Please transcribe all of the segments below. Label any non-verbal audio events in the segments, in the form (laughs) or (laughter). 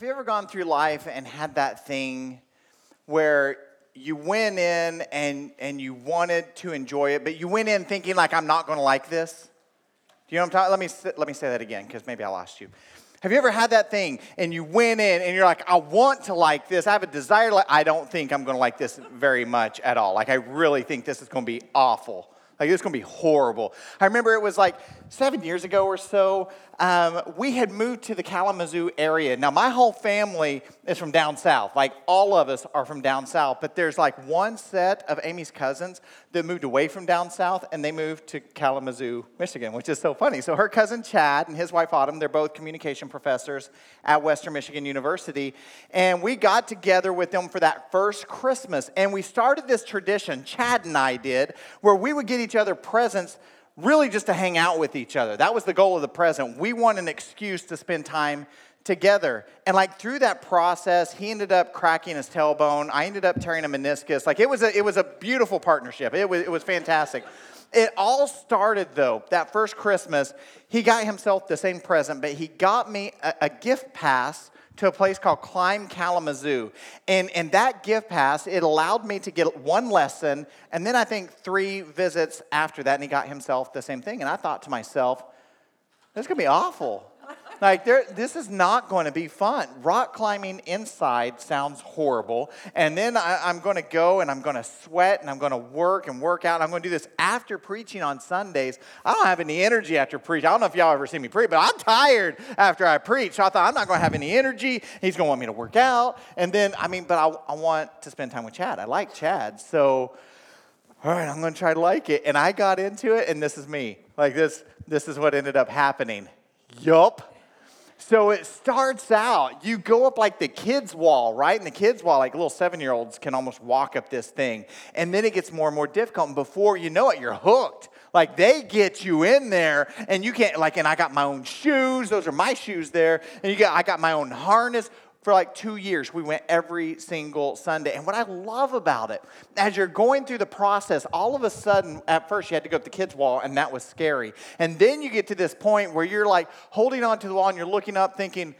Have you ever gone through life and had that thing where you went in and, and you wanted to enjoy it, but you went in thinking like, I'm not going to like this? Do you know what I'm talking? Let me, let me say that again because maybe I lost you. Have you ever had that thing and you went in and you're like, I want to like this. I have a desire. Like, I don't think I'm going to like this very much at all. Like, I really think this is going to be awful. Like, it's going to be horrible. I remember it was like seven years ago or so. Um, we had moved to the Kalamazoo area. Now, my whole family is from down south. Like, all of us are from down south. But there's like one set of Amy's cousins that moved away from down south and they moved to Kalamazoo, Michigan, which is so funny. So, her cousin Chad and his wife Autumn, they're both communication professors at Western Michigan University. And we got together with them for that first Christmas. And we started this tradition, Chad and I did, where we would get each other presents really just to hang out with each other. That was the goal of the present. We want an excuse to spend time together. And like through that process, he ended up cracking his tailbone. I ended up tearing a meniscus. Like it was a, it was a beautiful partnership. It was, it was fantastic. It all started though, that first Christmas, he got himself the same present, but he got me a, a gift pass to a place called Climb Kalamazoo. And, and that gift pass, it allowed me to get one lesson and then I think three visits after that. And he got himself the same thing. And I thought to myself, this is going to be awful. Like, this is not going to be fun. Rock climbing inside sounds horrible. And then I, am going to go and I'm going to sweat and I'm going to work and work out. And I'm going to do this after preaching on Sundays. I don't have any energy after preach. I don't know if y'all ever see me preach, but I'm tired after I preach. So I thought, I'm not going to have any energy. He's going to want me to work out. And then, I mean, but I, I want to spend time with Chad. I like Chad. So, all right, I'm going to try to like it. And I got into it, and this is me. Like this, this is what ended up happening. Yup. So it starts out, you go up like the kids' wall, right? And the kids' wall, like little seven year olds can almost walk up this thing. And then it gets more and more difficult. And before you know it, you're hooked. Like they get you in there and you can't, like, and I got my own shoes. Those are my shoes there. And you got, I got my own harness for like two years. We went every single Sunday. And what I love about it, as you're going through the process, all of a sudden, at first, you had to go up the kids' wall, and that was scary. And then you get to this point where you're like holding on to the wall and you're looking up thinking,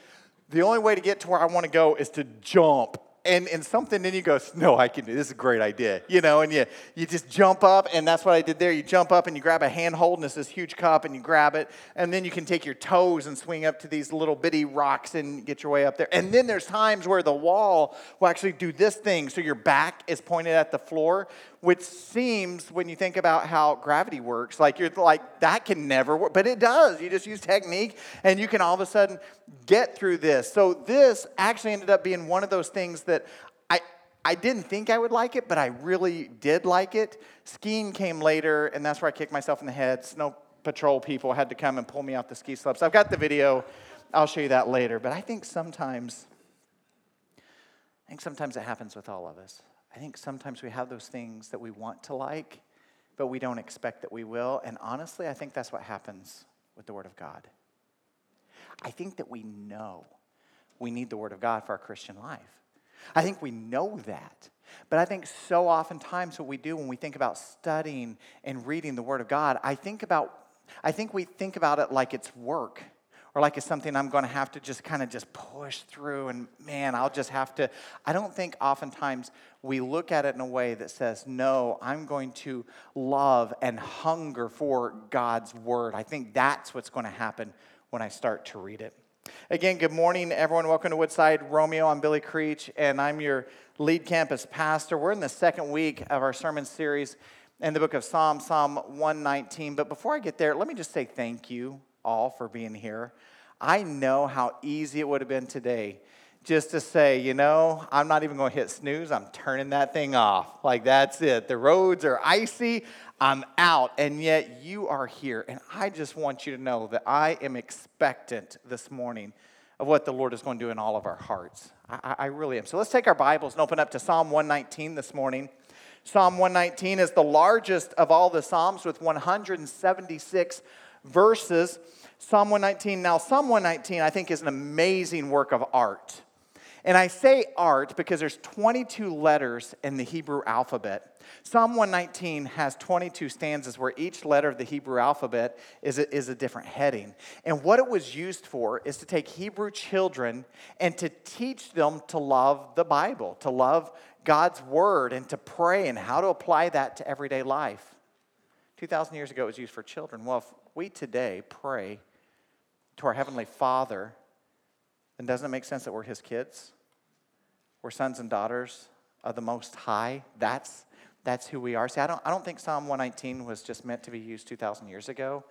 the only way to get to where I want to go is to jump and, and something then you go, no, I can do this is a great idea. You know, and you, you just jump up, and that's what I did there. You jump up and you grab a handhold, and it's this huge cup, and you grab it, and then you can take your toes and swing up to these little bitty rocks and get your way up there. And then there's times where the wall will actually do this thing, so your back is pointed at the floor, which seems, when you think about how gravity works, like you're like, that can never work. But it does. You just use technique, and you can all of a sudden get through this. So this actually ended up being one of those things that I, I didn't think I would like it, but I really did like it. Skiing came later, and that's where I kicked myself in the head. Snow patrol people had to come and pull me off the ski slopes. I've got the video. I'll show you that later. But I think sometimes, I think sometimes it happens with all of us. I think sometimes we have those things that we want to like, but we don't expect that we will. And honestly, I think that's what happens with the Word of God. I think that we know we need the Word of God for our Christian life. I think we know that. But I think so oftentimes what we do when we think about studying and reading the Word of God, I think about I think we think about it like it's work or like it's something I'm going to have to just kind of just push through and man, I'll just have to. I don't think oftentimes we look at it in a way that says, no, I'm going to love and hunger for God's word. I think that's what's going to happen when I start to read it. Again, good morning, everyone. Welcome to Woodside Romeo. I'm Billy Creech, and I'm your lead campus pastor. We're in the second week of our sermon series in the book of Psalm, Psalm 119. But before I get there, let me just say thank you all for being here. I know how easy it would have been today just to say, you know, I'm not even going to hit snooze. I'm turning that thing off. Like, that's it. The roads are icy. I'm out. And yet you are here. And I just want you to know that I am expectant this morning of what the Lord is going to do in all of our hearts. I, I really am. So let's take our Bibles and open up to Psalm 119 this morning. Psalm 119 is the largest of all the Psalms with 176 verses. Psalm 119. Now, Psalm 119, I think, is an amazing work of art. And I say art because there's 22 letters in the Hebrew alphabet. Psalm 119 has 22 stanzas where each letter of the Hebrew alphabet is a, is a different heading. And what it was used for is to take Hebrew children and to teach them to love the Bible, to love God's word, and to pray and how to apply that to everyday life. 2,000 years ago, it was used for children. Well, if we today pray to our Heavenly Father, then doesn't it make sense that we're His kids? We're sons and daughters of the Most High. That's that's who we are. See, I don't, I don't think Psalm 119 was just meant to be used 2,000 years ago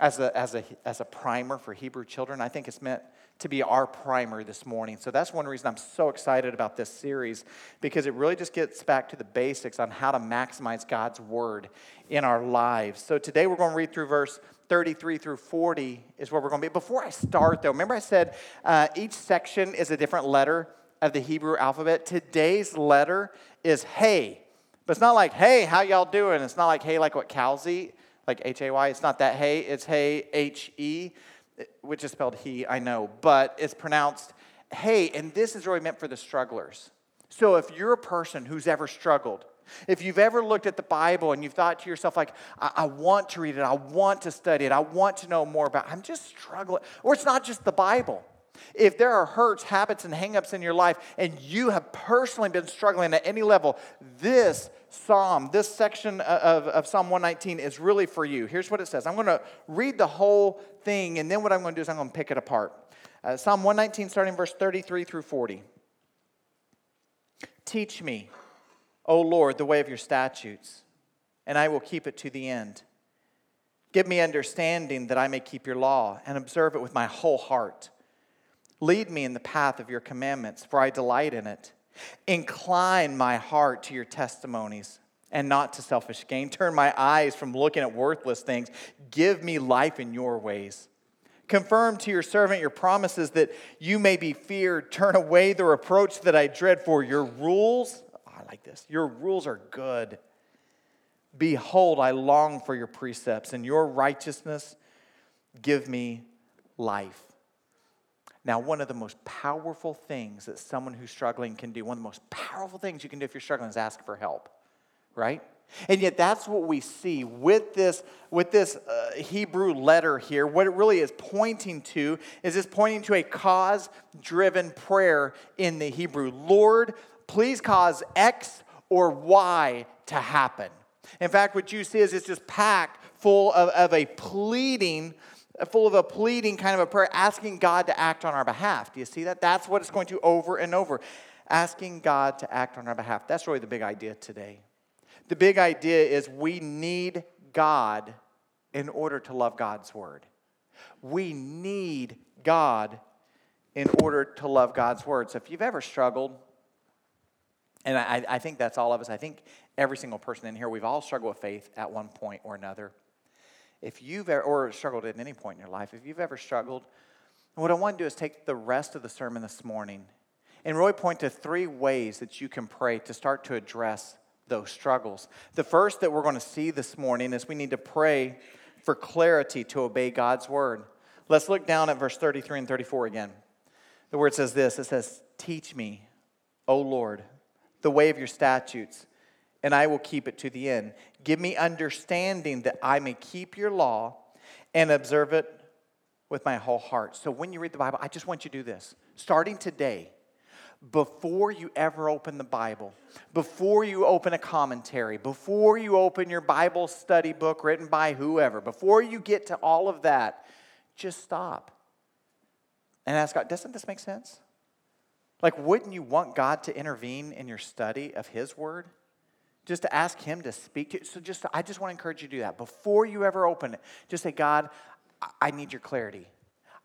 as a, as, a, as a primer for Hebrew children. I think it's meant to be our primer this morning. So that's one reason I'm so excited about this series because it really just gets back to the basics on how to maximize God's word in our lives. So today we're going to read through verse 33 through 40 is where we're going to be. Before I start, though, remember I said uh, each section is a different letter of the Hebrew alphabet. Today's letter is hey. But it's not like, hey, how y'all doing? It's not like, hey, like what cows eat, like H A Y. It's not that hey, it's hey, H E, which is spelled he, I know, but it's pronounced hey. And this is really meant for the strugglers. So if you're a person who's ever struggled, if you've ever looked at the Bible and you've thought to yourself, like, I, I, want to read it, I want to study it, I want to know more about it, I'm just struggling. Or it's not just the Bible. If there are hurts, habits, and hangups in your life, and you have personally been struggling at any level, this psalm, this section of, of Psalm 119 is really for you. Here's what it says I'm going to read the whole thing, and then what I'm going to do is I'm going to pick it apart. Uh, psalm 119, starting verse 33 through 40. Teach me, O Lord, the way of your statutes, and I will keep it to the end. Give me understanding that I may keep your law and observe it with my whole heart. Lead me in the path of your commandments, for I delight in it. Incline my heart to your testimonies and not to selfish gain. Turn my eyes from looking at worthless things. Give me life in your ways. Confirm to your servant your promises that you may be feared. Turn away the reproach that I dread, for your rules, oh, I like this, your rules are good. Behold, I long for your precepts, and your righteousness give me life. Now, one of the most powerful things that someone who's struggling can do, one of the most powerful things you can do if you're struggling is ask for help, right? And yet, that's what we see with this, with this uh, Hebrew letter here. What it really is pointing to is it's pointing to a cause driven prayer in the Hebrew. Lord, please cause X or Y to happen. In fact, what you see is it's just packed full of, of a pleading full of a pleading kind of a prayer, asking God to act on our behalf. Do you see that? That's what it's going to over and over. Asking God to act on our behalf. That's really the big idea today. The big idea is we need God in order to love God's word. We need God in order to love God's word. So if you've ever struggled, and I, I think that's all of us, I think every single person in here, we've all struggled with faith at one point or another if you've ever, or struggled at any point in your life, if you've ever struggled, what I want to do is take the rest of the sermon this morning and really point to three ways that you can pray to start to address those struggles. The first that we're going to see this morning is we need to pray for clarity to obey God's word. Let's look down at verse 33 and 34 again. The word says this it says, Teach me, O Lord, the way of your statutes and I will keep it to the end. Give me understanding that I may keep your law and observe it with my whole heart. So when you read the Bible, I just want you to do this. Starting today, before you ever open the Bible, before you open a commentary, before you open your Bible study book written by whoever, before you get to all of that, just stop and ask God, doesn't this make sense? Like, wouldn't you want God to intervene in your study of His Word? Just to ask Him to speak to you. So just, I just want to encourage you to do that. Before you ever open it, just say, God, I need your clarity.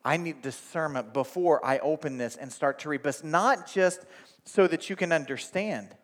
I need discernment before I open this and start to read. But it's not just so that you can understand,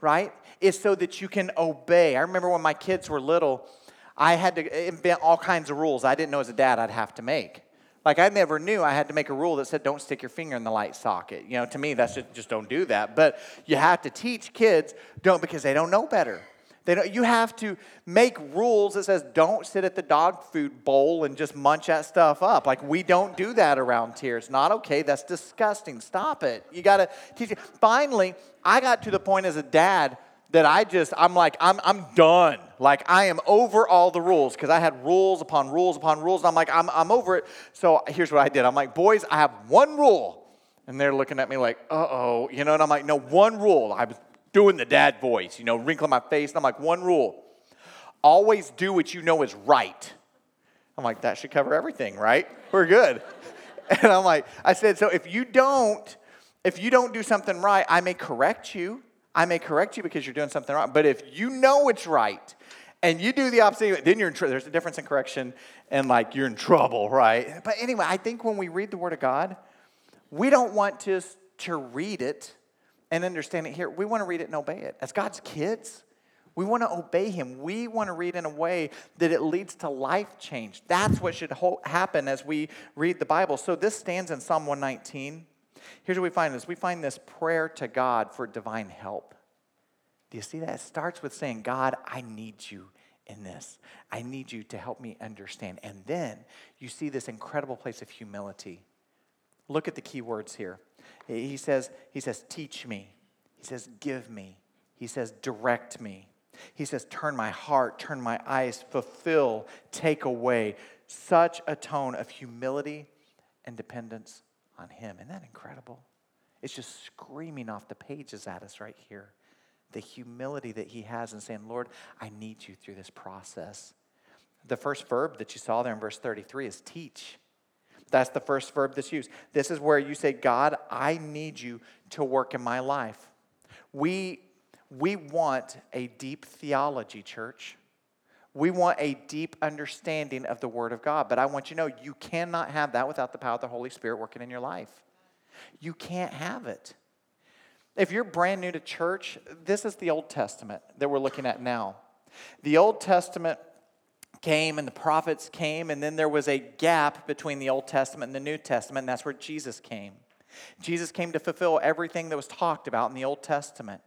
right? It's so that you can obey. I remember when my kids were little, I had to invent all kinds of rules I didn't know as a dad I'd have to make. Like I never knew I had to make a rule that said don't stick your finger in the light socket. You know, to me that's just, just don't do that. But you have to teach kids don't because they don't know better. They don't, you have to make rules that says don't sit at the dog food bowl and just munch that stuff up. Like we don't do that around here. It's not okay. That's disgusting. Stop it. You got to teach it. Finally, I got to the point as a dad that I just, I'm like, I'm, I'm done. Like, I am over all the rules because I had rules upon rules upon rules. And I'm like, I'm, I'm over it. So here's what I did I'm like, boys, I have one rule. And they're looking at me like, uh oh, you know, and I'm like, no, one rule. I was doing the dad voice, you know, wrinkling my face. And I'm like, one rule always do what you know is right. I'm like, that should cover everything, right? We're good. (laughs) And I'm like, I said, so if you don't, if you don't do something right, I may correct you. I may correct you because you're doing something wrong. But if you know it's right and you do the opposite, then you're in trouble. There's a difference in correction and like you're in trouble, right? But anyway, I think when we read the Word of God, we don't want to, to read it and understand it here. We want to read it and obey it. As God's kids, we want to obey him. We want to read in a way that it leads to life change. That's what should happen as we read the Bible. So this stands in Psalm 119. Here's what we find this we find this prayer to God for divine help. Do you see that? It starts with saying, God, I need you in this. I need you to help me understand. And then you see this incredible place of humility. Look at the key words here. He says, he says, teach me. He says, give me. He says, direct me. He says, Turn my heart, turn my eyes, fulfill, take away. Such a tone of humility and dependence on Him. Isn't that incredible? It's just screaming off the pages at us right here. The humility that He has in saying, Lord, I need you through this process. The first verb that you saw there in verse 33 is teach. That's the first verb that's used. This is where you say, God, I need you to work in my life. We we want a deep theology, church. We want a deep understanding of the Word of God. But I want you to know you cannot have that without the power of the Holy Spirit working in your life. You can't have it. If you're brand new to church, this is the Old Testament that we're looking at now. The Old Testament came and the prophets came, and then there was a gap between the Old Testament and the New Testament, and that's where Jesus came. Jesus came to fulfill everything that was talked about in the Old Testament.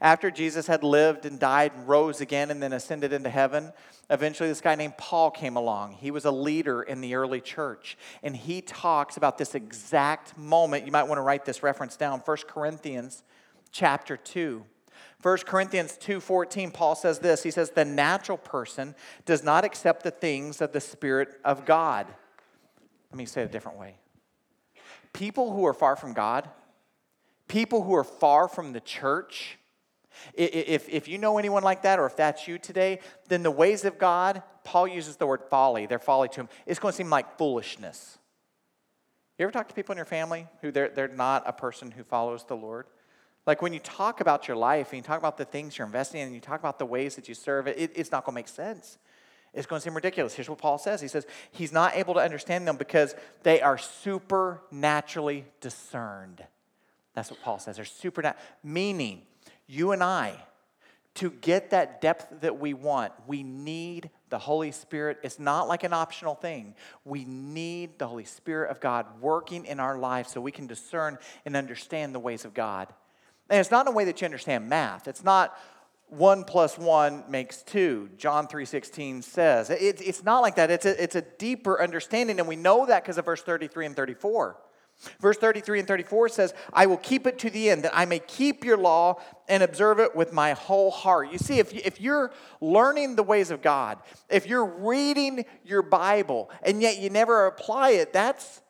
After Jesus had lived and died and rose again and then ascended into heaven, eventually this guy named Paul came along. He was a leader in the early church. And he talks about this exact moment. You might want to write this reference down 1 Corinthians chapter 2. 1 Corinthians 2:14 Paul says this. He says the natural person does not accept the things of the spirit of God. Let me say it a different way. People who are far from God, people who are far from the church, if, if you know anyone like that, or if that's you today, then the ways of God, Paul uses the word folly, their folly to him, it's going to seem like foolishness. You ever talk to people in your family who they're, they're not a person who follows the Lord? Like when you talk about your life and you talk about the things you're investing in and you talk about the ways that you serve, it, it's not going to make sense. It's going to seem ridiculous. Here's what Paul says He says, He's not able to understand them because they are supernaturally discerned. That's what Paul says. They're supernatural, meaning you and I, to get that depth that we want, we need the Holy Spirit. It's not like an optional thing. We need the Holy Spirit of God working in our lives so we can discern and understand the ways of God. And it's not in a way that you understand math. It's not one plus one makes two. John 3.16 says. It, it's not like that. It's a, it's a deeper understanding, and we know that because of verse 33 and 34. Verse 33 and 34 says, I will keep it to the end, that I may keep your law and observe it with my whole heart. You see, if, if you're learning the ways of God, if you're reading your Bible, and yet you never apply it, that's,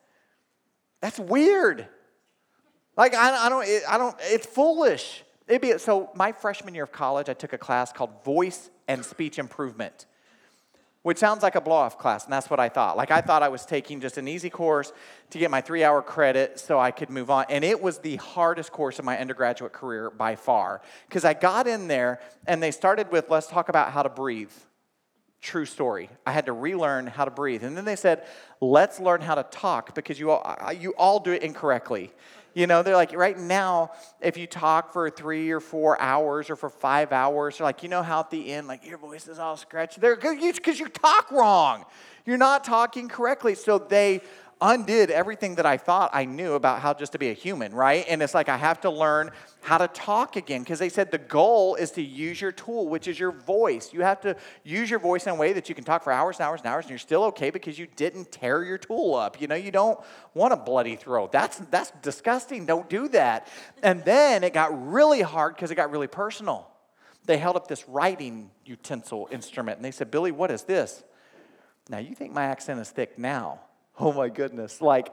that's weird. Like, I, I don't, it, I don't, it's foolish. It'd be, so, my freshman year of college, I took a class called Voice and Speech Improvement which sounds like a blow off class, and that's what I thought. Like, I thought I was taking just an easy course to get my three hour credit so I could move on. And it was the hardest course of my undergraduate career by far. Because I got in there and they started with, let's talk about how to breathe. True story. I had to relearn how to breathe. And then they said, let's learn how to talk because you all, uh, you all do it incorrectly. You know, they're like, right now, if you talk for three or four hours or for five hours, they're like, you know how at the end, like, your voice is all scratchy. They're because you talk wrong. You're not talking correctly. So they undid everything that I thought I knew about how just to be a human, right? And it's like I have to learn how to talk again because they said the goal is to use your tool, which is your voice. You have to use your voice in a way that you can talk for hours and hours and hours and you're still okay because you didn't tear your tool up. You know, you don't want a bloody throat. That's that's disgusting. Don't do that. And then it got really hard because it got really personal. they held up this writing utensil instrument and they said, Billy, what is this? Now, you think my accent is thick now. (laughs) Oh my goodness. Like,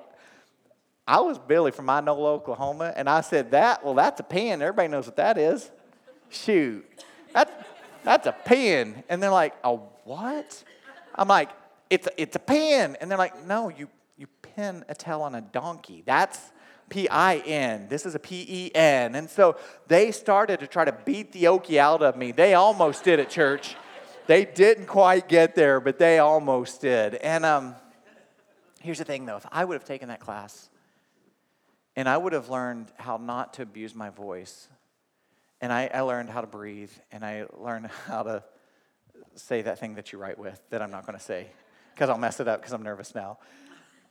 I was Billy from Inola, Oklahoma, and I said, That, well, that's a pen. Everybody knows what that is. Shoot. That, that's a pen. And they're like, A what? I'm like, It's a, it's a pen. And they're like, No, you, you pin a tail on a donkey. That's P I N. This is a P E N. And so they started to try to beat the okie out of me. They almost did at church. They didn't quite get there, but they almost did. And um, here's the thing though if I would have taken that class and I would have learned how not to abuse my voice, and I, I learned how to breathe, and I learned (laughs) how to say that thing that you write with that I'm not going to say because I'll mess it up because I'm nervous now.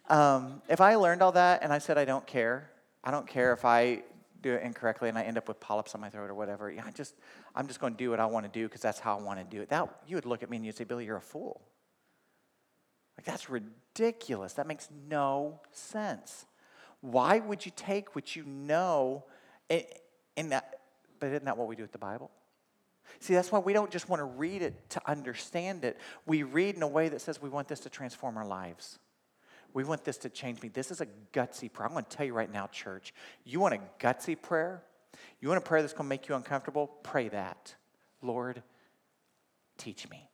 Um, if I learned all that and I said I don't care, I don't care if I do it incorrectly and I end up with polyps on my throat or whatever. Yeah, I just I'm just going to do what I want to do because that's how I want to do it. That you would look at me and you'd say, Billy, you're a fool. Like that's ridiculous. That makes no sense. Why would you take what you know in that? But isn't that what we do with the Bible? See, that's why we don't just want to read it to understand it. We read in a way that says we want this to transform our lives. We want this to change me. This is a gutsy prayer. I'm going to tell you right now, church. You want a gutsy prayer? You want a prayer that's going to make you uncomfortable? Pray that. Lord, teach me.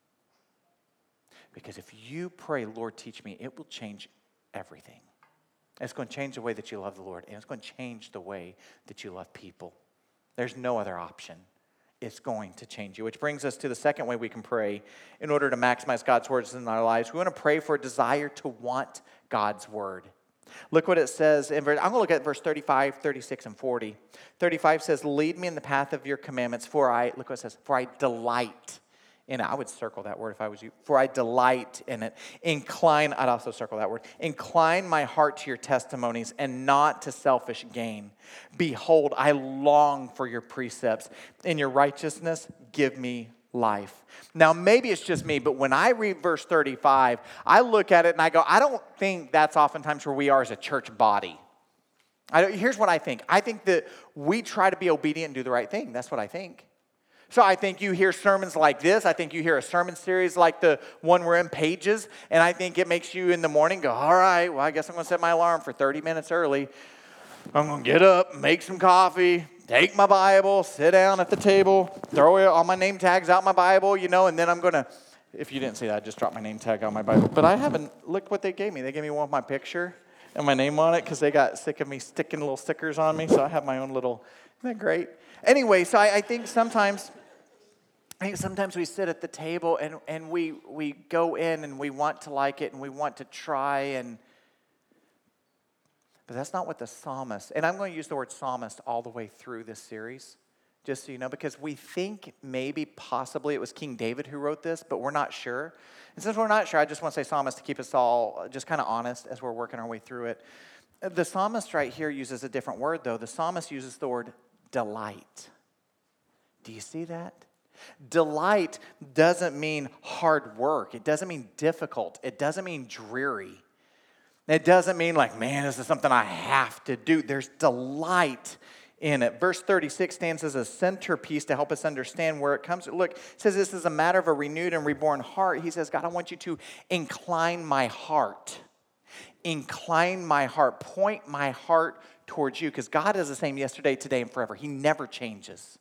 Because if you pray, Lord, teach me, it will change everything. It's going to change the way that you love the Lord, and it's going to change the way that you love people. There's no other option it's going to change you. Which brings us to the second way we can pray in order to maximize God's words in our lives. We want to pray for a desire to want God's word. Look what it says. In, I'm going to look at verse 35, 36, and 40. 35 says, Lead me in the path of your commandments, for I, look what it says, for I delight in it. I would circle that word if I was you. For I delight in it. Incline, I'd also circle that word. Incline my heart to your testimonies and not to selfish gain. Behold, I long for your precepts. In your righteousness, give me life. Now, maybe it's just me, but when I read verse 35, I look at it and I go, I don't think that's oftentimes where we are as a church body. here's what I think I think that we try to be obedient and do the right thing. That's what I think. So I think you hear sermons like this. I think you hear a sermon series like the one we're in, Pages, and I think it makes you in the morning go, all right, well, I guess I'm going to set my alarm for 30 minutes early. I'm going to get up, make some coffee, take my Bible, sit down at the table, throw all my name tags out my Bible, you know, and then I'm going to, if you didn't see that, I just dropped my name tag on my Bible. But I haven't, look what they gave me. They gave me one with my picture and my name on it because they got sick of me sticking little stickers on me. So I have my own little, isn't that great? Anyway, so I, I think sometimes I think sometimes we sit at the table and, and we, we go in and we want to like it and we want to try and but that's not what the psalmist and i'm going to use the word psalmist all the way through this series just so you know because we think maybe possibly it was king david who wrote this but we're not sure. And since we're not sure i just want to say psalmist to keep us all just kind of honest as we're working our way through it. The psalmist right here uses a different word though. The psalmist uses the word delight. Do you see that Delight doesn't mean hard work, it doesn't mean difficult, it doesn't mean dreary. It doesn't mean like, man, this is something I have to do. There's delight in it. Verse 36 stands as a centerpiece to help us understand where it comes. Look, it says this is a matter of a renewed and reborn heart. He says, God, I want you to incline my heart. Incline my heart. Point my heart towards you because God is the same yesterday, today, and forever. He never changes.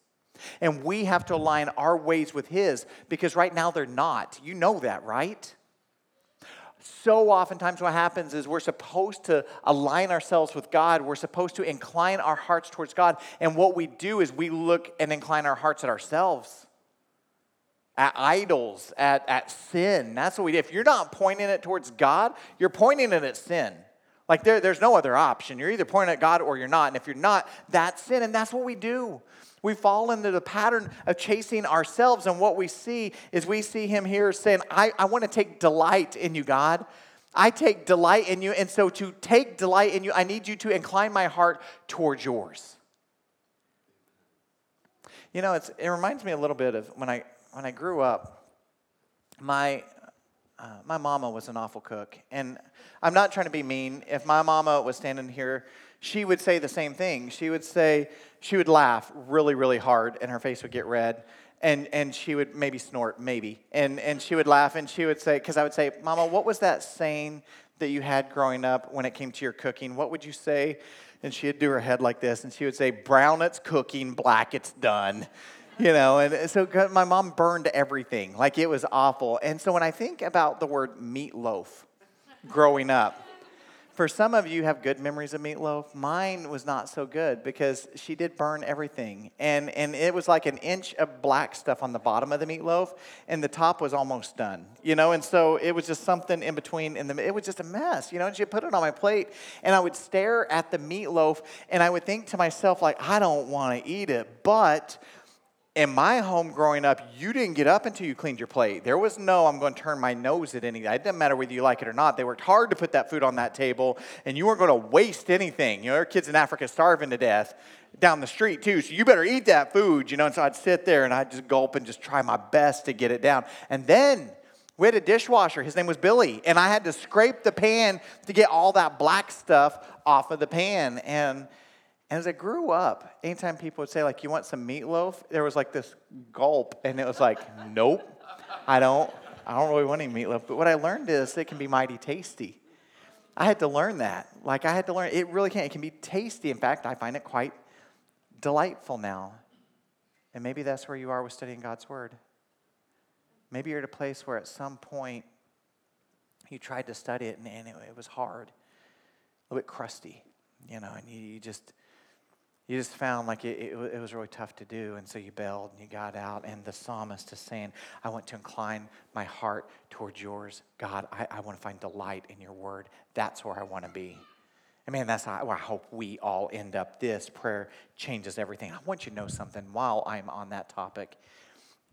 And we have to align our ways with His because right now they're not. You know that, right? So oftentimes, what happens is we're supposed to align ourselves with God. We're supposed to incline our hearts towards God. And what we do is we look and incline our hearts at ourselves, at idols, at, at sin. That's what we do. If you're not pointing it towards God, you're pointing it at sin. Like there, there's no other option. You're either pointing at God or you're not. And if you're not, that's sin. And that's what we do. We fall into the pattern of chasing ourselves, and what we see is we see him here saying, I, I want to take delight in you, God. I take delight in you, and so to take delight in you, I need you to incline my heart towards yours. You know, it reminds me a little bit of when I, when I grew up, my, uh, my mama was an awful cook. And I'm not trying to be mean. If my mama was standing here, she would say the same thing. She would say, she would laugh really, really hard and her face would get red. And, and she would maybe snort, maybe. And, and she would laugh and she would say, because I would say, Mama, what was that saying that you had growing up when it came to your cooking? What would you say? And she'd do her head like this and she would say, Brown it's cooking, black it's done. You know, and so my mom burned everything. Like it was awful. And so when I think about the word meatloaf growing up, for some of you have good memories of meatloaf. Mine was not so good because she did burn everything. And, and it was like an inch of black stuff on the bottom of the meatloaf, and the top was almost done, you know? And so it was just something in between, and it was just a mess, you know? And she put it on my plate, and I would stare at the meatloaf, and I would think to myself, like, I don't want to eat it, but in my home growing up, you didn't get up until you cleaned your plate. There was no, I'm going to turn my nose at anything. It didn't matter whether you like it or not. They worked hard to put that food on that table, and you weren't going to waste anything. You know, there are kids in Africa starving to death down the street, too, so you better eat that food, you know. And so I'd sit there and I'd just gulp and just try my best to get it down. And then we had a dishwasher. His name was Billy, and I had to scrape the pan to get all that black stuff off of the pan. And and as I grew up, anytime people would say, like, you want some meatloaf, there was like this gulp, and it was like, (laughs) nope, I don't, I don't really want any meatloaf. But what I learned is it can be mighty tasty. I had to learn that. Like, I had to learn, it really can. It can be tasty. In fact, I find it quite delightful now. And maybe that's where you are with studying God's Word. Maybe you're at a place where at some point you tried to study it and, and it, it was hard, a little bit crusty, you know, and you, you just, you just found like it, it, it, was really tough to do. And so you bailed and you got out. And the psalmist is saying, I want to incline my heart towards yours. God, I, I want to find delight in your word. That's where I want to be. I mean, that's where I hope we all end up. This prayer changes everything. I want you to know something while I'm on that topic.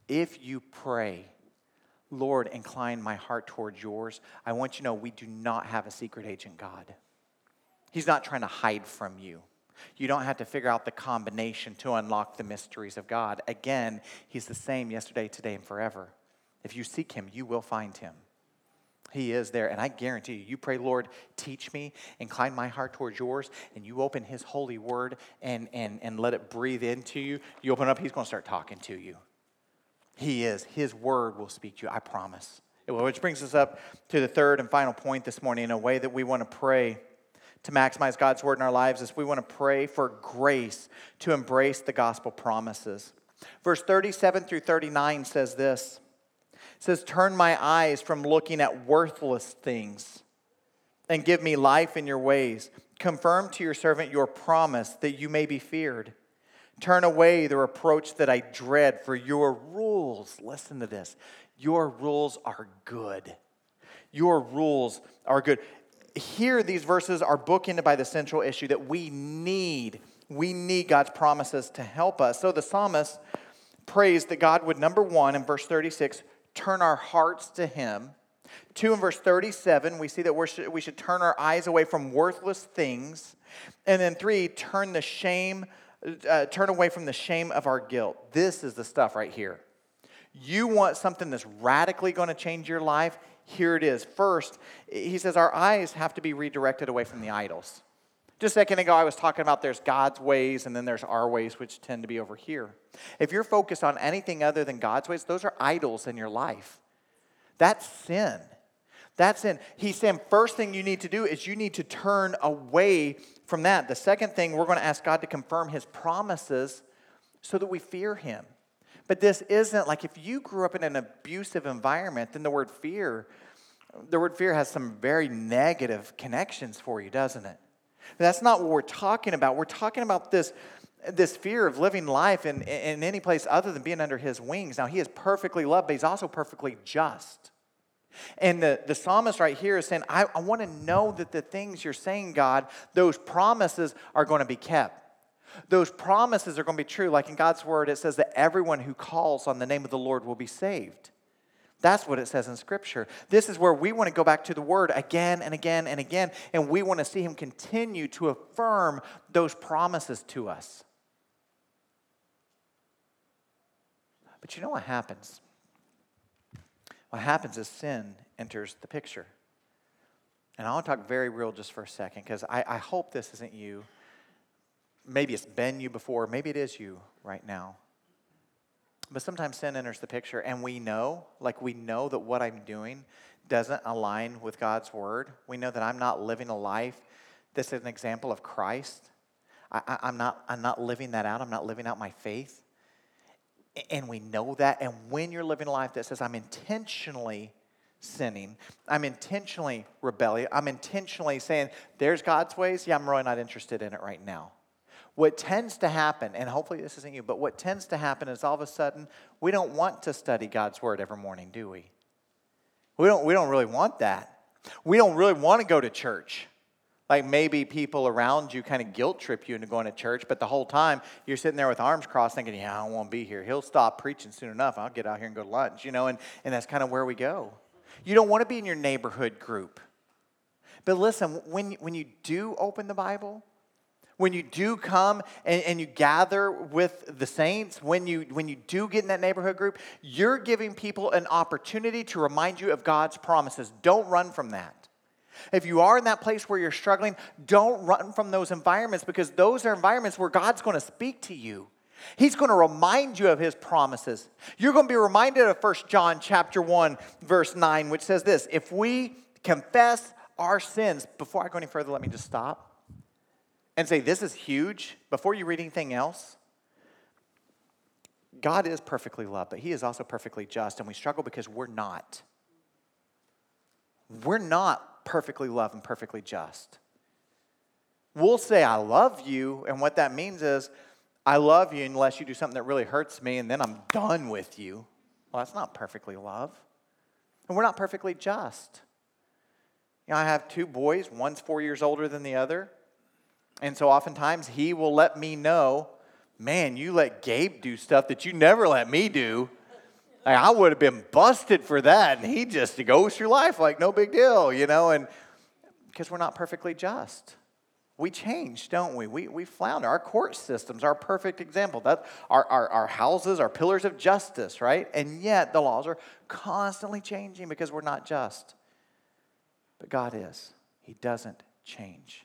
If you pray, Lord, incline my heart towards yours, I want you to know we do not have a secret agent God. He's not trying to hide from you. You don't have to figure out the combination to unlock the mysteries of God. Again, He's the same yesterday, today, and forever. If you seek Him, you will find Him. He is there, and I guarantee you, you pray, Lord, teach me, incline my heart towards yours, and you open His holy word and, and, and let it breathe into you. You open up, He's going to start talking to you. He is. His word will speak to you, I promise. Which brings us up to the third and final point this morning in a way that we want to pray to maximize God's word in our lives is we want to pray for grace to embrace the gospel promises. Verse 37 through 39 says this. It says, Turn my eyes from looking at worthless things and give me life in your ways. Confirm to your servant your promise that you may be feared. Turn away the reproach that I dread, for your rules, listen to this, your rules are good. Your rules are good here these verses are bookended by the central issue that we need we need God's promises to help us. So the psalmist prays that God would number 1 in verse 36 turn our hearts to him. 2 in verse 37 we see that we we should turn our eyes away from worthless things. And then 3 turn the shame uh, turn away from the shame of our guilt. This is the stuff right here. You want something that's radically going to change your life? Here it is. First, he says our eyes have to be redirected away from the idols. Just a second ago, I was talking about there's God's ways and then there's our ways, which tend to be over here. If you're focused on anything other than God's ways, those are idols in your life. That's sin. That's sin. He's saying, first thing you need to do is you need to turn away from that. The second thing, we're going to ask God to confirm his promises so that we fear him. But this isn't like if you grew up in an abusive environment, then the word fear, the word fear has some very negative connections for you, doesn't it? That's not what we're talking about. We're talking about this, this fear of living life in, in any place other than being under his wings. Now, he is perfectly loved, but he's also perfectly just. And the, the psalmist right here is saying, I, I want to know that the things you're saying, God, those promises are going to be kept. Those promises are going to be true. Like in God's word, it says that everyone who calls on the name of the Lord will be saved. That's what it says in Scripture. This is where we want to go back to the Word again and again and again, and we want to see Him continue to affirm those promises to us. But you know what happens? What happens is sin enters the picture. And I want to talk very real just for a second because I, I hope this isn't you maybe it's been you before, maybe it is you right now. But sometimes sin enters the picture, and we know, like we know that what I'm doing doesn't align with God's word. We know that I'm not living a life that's an example of Christ. I, am not, I'm not living that out. I'm not living out my faith. And we know that. And when you're living a life that says, I'm intentionally sinning, I'm intentionally rebellious, I'm intentionally saying, there's God's ways, yeah, I'm really not interested in it right now. What tends to happen, and hopefully this isn't you, but what tends to happen is all of a sudden we don't want to study God's word every morning, do we? We don't, we don't really want that. We don't really want to go to church. Like maybe people around you kind of guilt trip you into going to church, but the whole time you're sitting there with arms crossed thinking, yeah, I don't want to be here. He'll stop preaching soon enough. I'll get out here and go to lunch, you know, and, and that's kind of where we go. You don't want to be in your neighborhood group. But listen, when, when you do open the Bible, when you do come and, and, you gather with the saints, when you, when you do get in that neighborhood group, you're giving people an opportunity to remind you of God's promises. Don't run from that. If you are in that place where you're struggling, don't run from those environments because those are environments where God's going to speak to you. He's going to remind you of his promises. You're going to be reminded of 1 John chapter 1 verse 9 which says this, if we confess our sins, before I go any further, let me just stop and say this is huge before you read anything else. God is perfectly loved, but he is also perfectly just and we struggle because we're not. We're not perfectly loved and perfectly just. We'll say, I love you, and what that means is, I love you unless you do something that really hurts me, and then I'm done with you. Well, that's not perfectly love. And we're not perfectly just. You know, I have two boys, one's four years older than the other. And so oftentimes he will let me know, man, you let Gabe do stuff that you never let me do. Like, I would have been busted for that. And he just goes through life like no big deal, you know, and because we're not perfectly just. We change, don't we? We, we flounder. Our court systems are a perfect example. That our, our, our houses are pillars of justice, right? And yet the laws are constantly changing because we're not just. But God is. He doesn't change.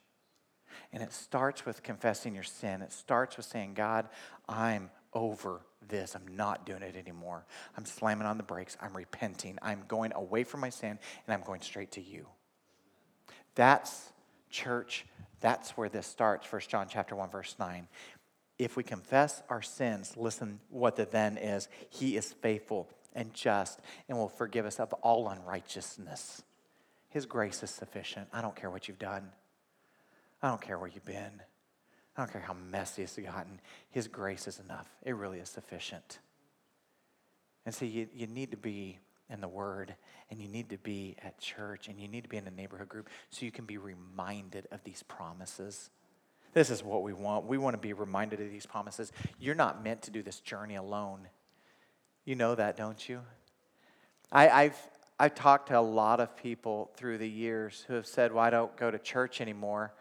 And it starts with confessing your sin. It starts with saying, God, I'm over this. I'm not doing it anymore. I'm slamming on the brakes. I'm repenting. I'm going away from my sin and I'm going straight to you. That's church. That's where this starts. 1 John chapter 1 verse 9. If we confess our sins, listen what the then is. He is faithful and just and will forgive us of all unrighteousness. His grace is sufficient. I don't care what you've done. I don't care where you've been. I don't care how messy it's gotten. His grace is enough. It really is sufficient. And so you, you need to be in the Word, and you need to be at church, and you need to be in a neighborhood group so you can be reminded of these promises. This is what we want. We want to be reminded of these promises. You're not meant to do this journey alone. You know that, don't you? I, I've, I've talked to a lot of people through the years who have said, Well, I don't go to church anymore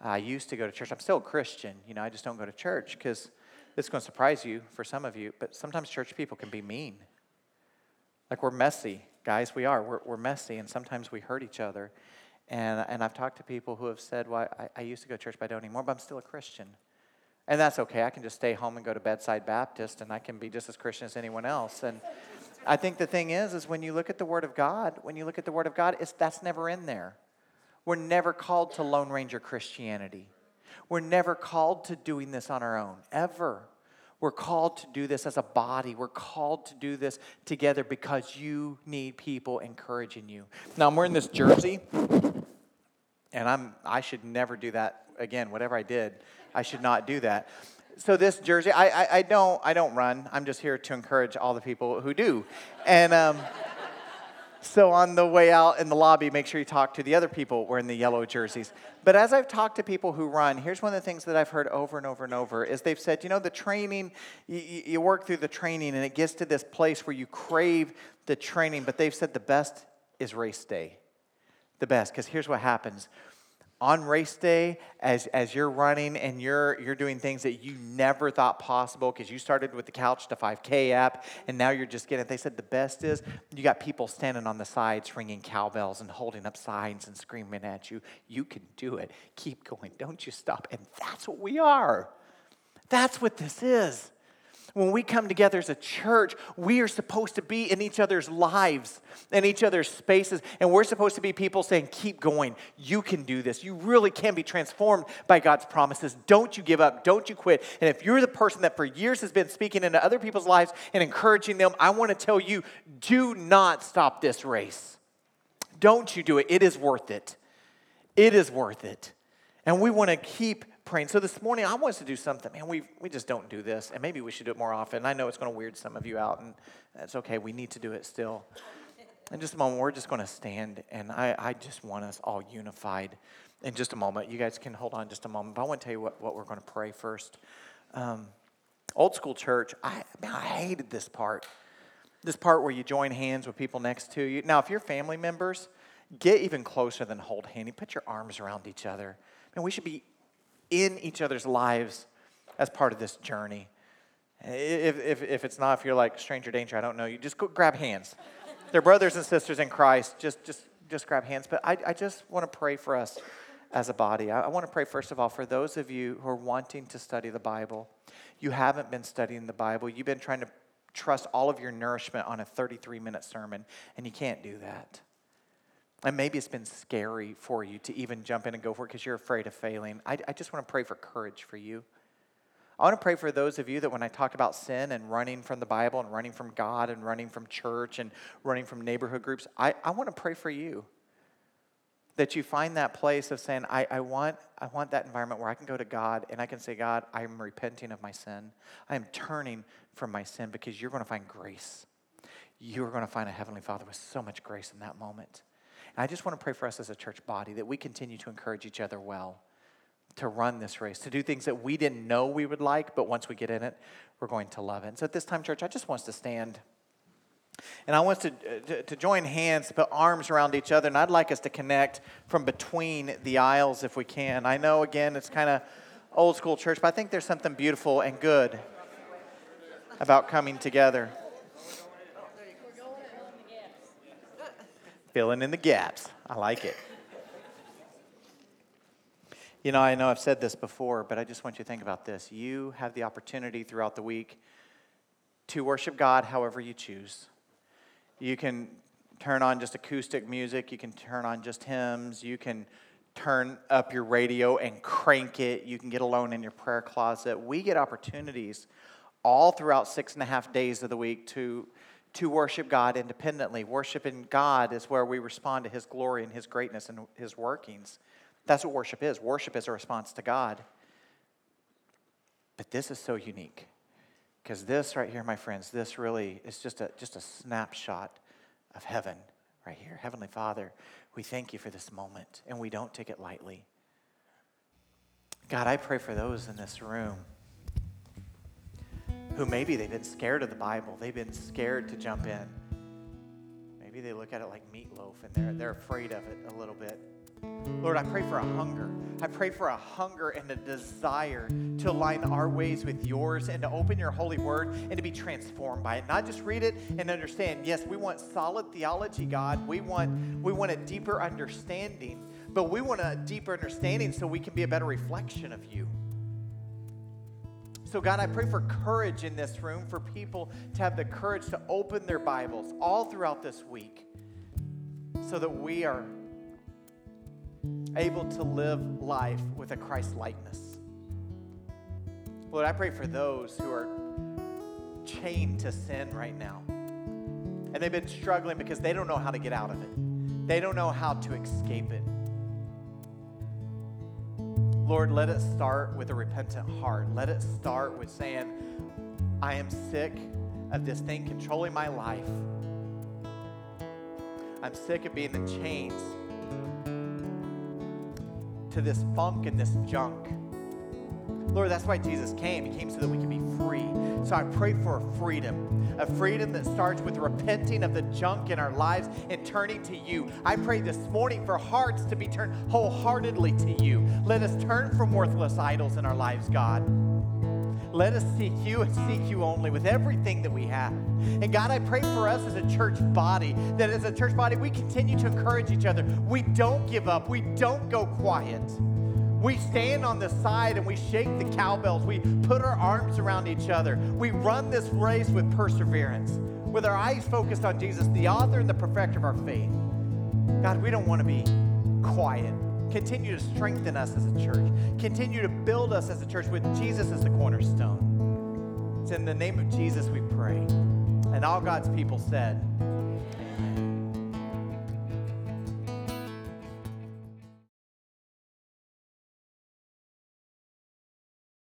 I used to go to church. I'm still a Christian. You know, I just don't go to church because this is going to surprise you for some of you, but sometimes church people can be mean. Like we're messy, guys. We are. We're, we're messy, and sometimes we hurt each other. And, and I've talked to people who have said, Well, I, I used to go to church, but I don't anymore, but I'm still a Christian. And that's okay. I can just stay home and go to Bedside Baptist, and I can be just as Christian as anyone else. And I think the thing is, is when you look at the Word of God, when you look at the Word of God, it's, that's never in there. We're never called to Lone Ranger Christianity. We're never called to doing this on our own, ever. We're called to do this as a body. We're called to do this together because you need people encouraging you. Now, I'm wearing this jersey, and I'm, I should never do that again. Whatever I did, I should not do that. So this jersey, I, I, I don't, I don't run. I'm just here to encourage all the people who do. And... Um, so on the way out in the lobby, make sure you talk to the other people wearing the yellow jerseys. But as I've talked to people who run, here's one of the things that I've heard over and over and over is they've said, you know, the training, you, you work through the training and it gets to this place where you crave the training, but they've said the best is race day. The best, because here's what happens on race day as, as you're running and you're, you're doing things that you never thought possible because you started with the couch to 5k app and now you're just getting they said the best is you got people standing on the sides ringing cowbells and holding up signs and screaming at you. You can do it. Keep going. Don't you stop. And that's what we are. That's what this is When we come together as a church, we are supposed to be in each other's lives, in each other's spaces, and we're supposed to be people saying, Keep going. You can do this. You really can be transformed by God's promises. Don't you give up. Don't you quit. And if you're the person that for years has been speaking into other people's lives and encouraging them, I want to tell you do not stop this race. Don't you do it. It is worth it. It is worth it. And we want to keep praying. So this morning, I want us to do something. Man, we, we just don't do this, and maybe we should do it more often. I know it's going to weird some of you out, and that's okay. We need to do it still. In just a moment, we're just going to stand, and I, I just want us all unified. In just a moment, you guys can hold on just a moment, but I want to tell you what, what we're going to pray first. Um, old school church, I, man, I hated this part. This part where you join hands with people next to you. Now, if you're family members, get even closer than hold hands. Put your arms around each other. Man, we should be in each other's lives as part of this journey. If, if, if it's not, if you're like stranger danger, I don't know, you just go grab hands. They're brothers and sisters in Christ. Just, just, just grab hands. But I, I just want to pray for us as a body. I, I want to pray, first of all, for those of you who are wanting to study the Bible. You haven't been studying the Bible, you've been trying to trust all of your nourishment on a 33 minute sermon, and you can't do that. And maybe it's been scary for you to even jump in and go for it because you're afraid of failing. I, I just want to pray for courage for you. I want to pray for those of you that when I talk about sin and running from the Bible and running from God and running from church and running from neighborhood groups, I, I want to pray for you. That you find that place of saying, I, I, want, I want that environment where I can go to God and I can say, God, I am repenting of my sin. I am turning from my sin because you're going to find grace. You're going to find a Heavenly Father with so much grace in that moment. And I just want to pray for us as a church body that we continue to encourage each other well to run this race, to do things that we didn't know we would like, but once we get in it, we're going to love it. And so at this time, church, I just want us to stand. And I want us to, to, to, join hands, to put arms around each other, and I'd like us to connect from between the aisles if we can. I know, again, it's kind of old school church, but I think there's something beautiful and good about coming together. Filling in the gaps. I like it. You know, I know I've said this before, but I just want you to think about this. You have the opportunity throughout the week to worship God however you choose. You can turn on just acoustic music, you can turn on just hymns, you can turn up your radio and crank it, you can get alone in your prayer closet. We get opportunities all throughout six and a half days of the week to to worship God independently. Worshiping God is where we respond to His glory and His greatness and His workings. That's what worship is. Worship is a response to God. But this is so unique because this right here, my friends, this really is just a, just a snapshot of heaven right here. Heavenly Father, we thank you for this moment and we don't take it lightly. God, I pray for those in this room who maybe they've been scared of the Bible. They've been scared to jump in. Maybe they look at it like meatloaf and they're, they're afraid of it a little bit. Lord, I pray for a hunger. I pray for a hunger and a desire to align our ways with yours and to open your holy word and to be transformed by it. Not just read it and understand. Yes, we want solid theology, God. We want, we want a deeper understanding, but we want a deeper understanding so we can be a better reflection of you. So, God, I pray for courage in this room for people to have the courage to open their Bibles all throughout this week so that we are able to live life with a Christ likeness. Lord, I pray for those who are chained to sin right now. And they've been struggling because they don't know how to get out of it, they don't know how to escape it. Lord, let it start with a repentant heart. Let it start with saying, I am sick of this thing controlling my life. I'm sick of being in chains to this funk and this junk. Lord, that's why Jesus came. He came so that we can be free. So I pray for a freedom, a freedom that starts with repenting of the junk in our lives and turning to you. I pray this morning for hearts to be turned wholeheartedly to you. Let us turn from worthless idols in our lives, God. Let us seek you and seek you only with everything that we have. And God, I pray for us as a church body that as a church body, we continue to encourage each other. We don't give up, we don't go quiet. We stand on the side and we shake the cowbells. We put our arms around each other. We run this race with perseverance, with our eyes focused on Jesus, the author and the perfecter of our faith. God, we don't want to be quiet. Continue to strengthen us as a church. Continue to build us as a church with Jesus as the cornerstone. It's in the name of Jesus we pray. And all God's people said,